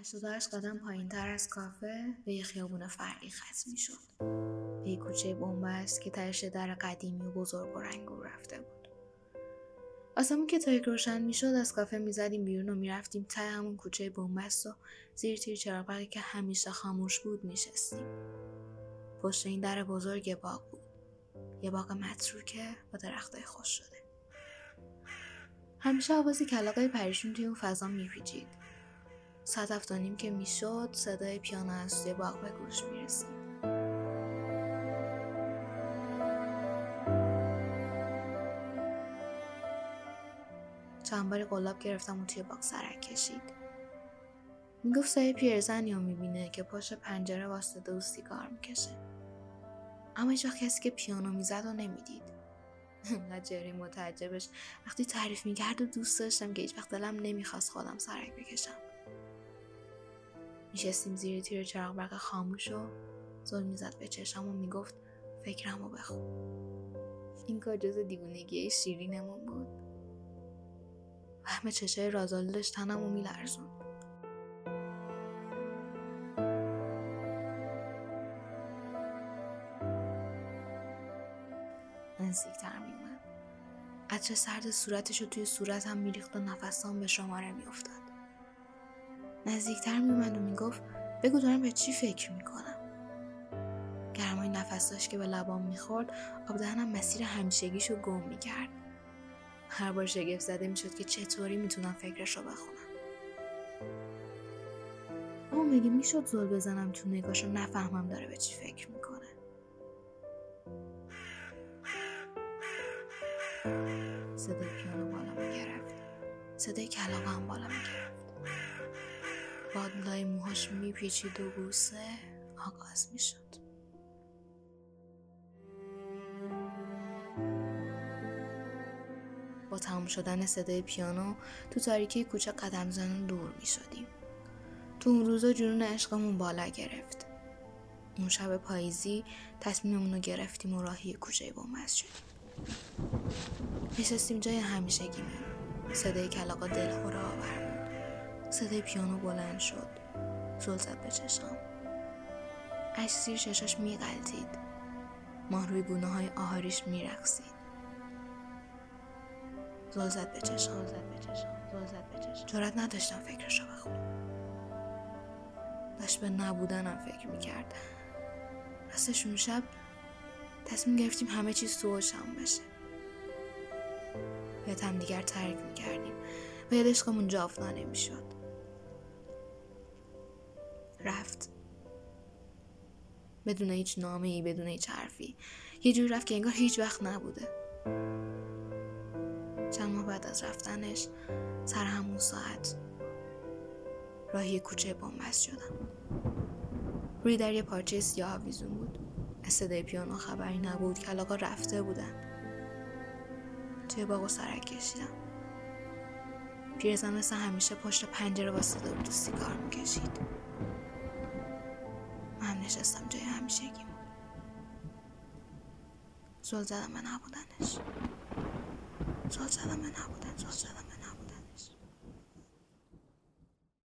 88 قدم پایین تر از کافه به یه خیابون فرعی ختم می شد. به یه کوچه بنبست که ترش در قدیمی و بزرگ و رنگور رفته بود. آسمون که تاریک روشن می‌شد از کافه می‌زدیم بیرون و می‌رفتیم ته همون کوچه بنبست و زیر تیر چراغ که همیشه خاموش بود میشستیم پشت این در بزرگ باغ بود یه باغ متروکه با درختای خوش شده همیشه آوازی کلاقای پریشون توی اون فضا میپیچید ساعت هفتانیم که می‌شد صدای پیانو از توی باغ به گوش می‌رسید. چند باری قلاب گرفتم و توی باغ سرک کشید. می‌گفت سایه پیرزنی رو می‌بینه که پشت پنجره واسطه و سیگار می‌کشه. اما هیچ کسی که پیانو می‌زد و نمی‌دید. انقدر جری متعجبش وقتی تعریف می‌کرد و دوست داشتم که هیچ وقت دلم نمی‌خواست خودم سرک بکشم. میشستیم زیر تیر چراغ برق خاموش و زل می‌زد به چشم و می‌گفت فکرم رو بخون. این کار جز دیوونگی شیرینمون بود. وهم چشای رازالودش تنم و میلرزون نزدیکتر میومد عطر سرد صورتش رو توی صورتم میریخت و نفسام به شماره میافتاد. نزدیکتر میومد و می‌گفت بگو دارم به چی فکر می‌کنم. گرمای نفساش که به لبام می‌خورد آب دهنم مسیر همیشگیش رو گم می‌کرد. هر بار شگفت زده می‌شد که چطوری می‌تونم فکرش رو بخونم. اما مگه می‌شد زل بزنم تو نگاش نفهمم داره به چی فکر می‌کنه. صدای پیانو بالا می‌گرفت. صدای کلاغ هم بالا می‌گرفت. بادلای موهاش میپیچید و بوسه آغاز می‌شد با تمام شدن صدای پیانو تو تاریکی کوچه قدم زنون دور می شدیم. تو اون روزا جنون عشقمون بالا گرفت. اون شب پاییزی تصمیممون رو گرفتیم و راهی کوچه بومبست شدیم. نشستیم جای همیشگیمون. صدای کلاقا دلخوره آور. صدای پیانو بلند شد. زل زد به چشام. اشک زیر چشاش میقلتید. ماه روی گونه های آهاریش میرقصید. زل زد به چشم زد به چشم زل زد به چشم جرات نداشتم فکرشو بخونم داشت به نبودنم فکر می‌کرد راستش اون شب تصمیم گرفتیم همه چیز تو هم بشه باید هم دیگر ترک می‌کردیم باید عشقمون جاودانه می‌شد رفت. بدون هیچ نامه ای بدون هیچ حرفی. یه جور رفت که انگار هیچ وقت نبوده. چند ماه بعد از رفتنش سر همون ساعت راهی کوچه بامبست شدم. روی در یه پارچه سیاه ویزون بود. از صدای پیانو خبری نبود. که علاقا رفته بودن. توی باغ و سرک کشیدم. پیرزن مثل همیشه پشت پنجره واسطه بود و سیگار می‌کشید. نشستم جای همیشگیم. زل زدم به نبودنش. زل زدم به نبودن. زل زدم به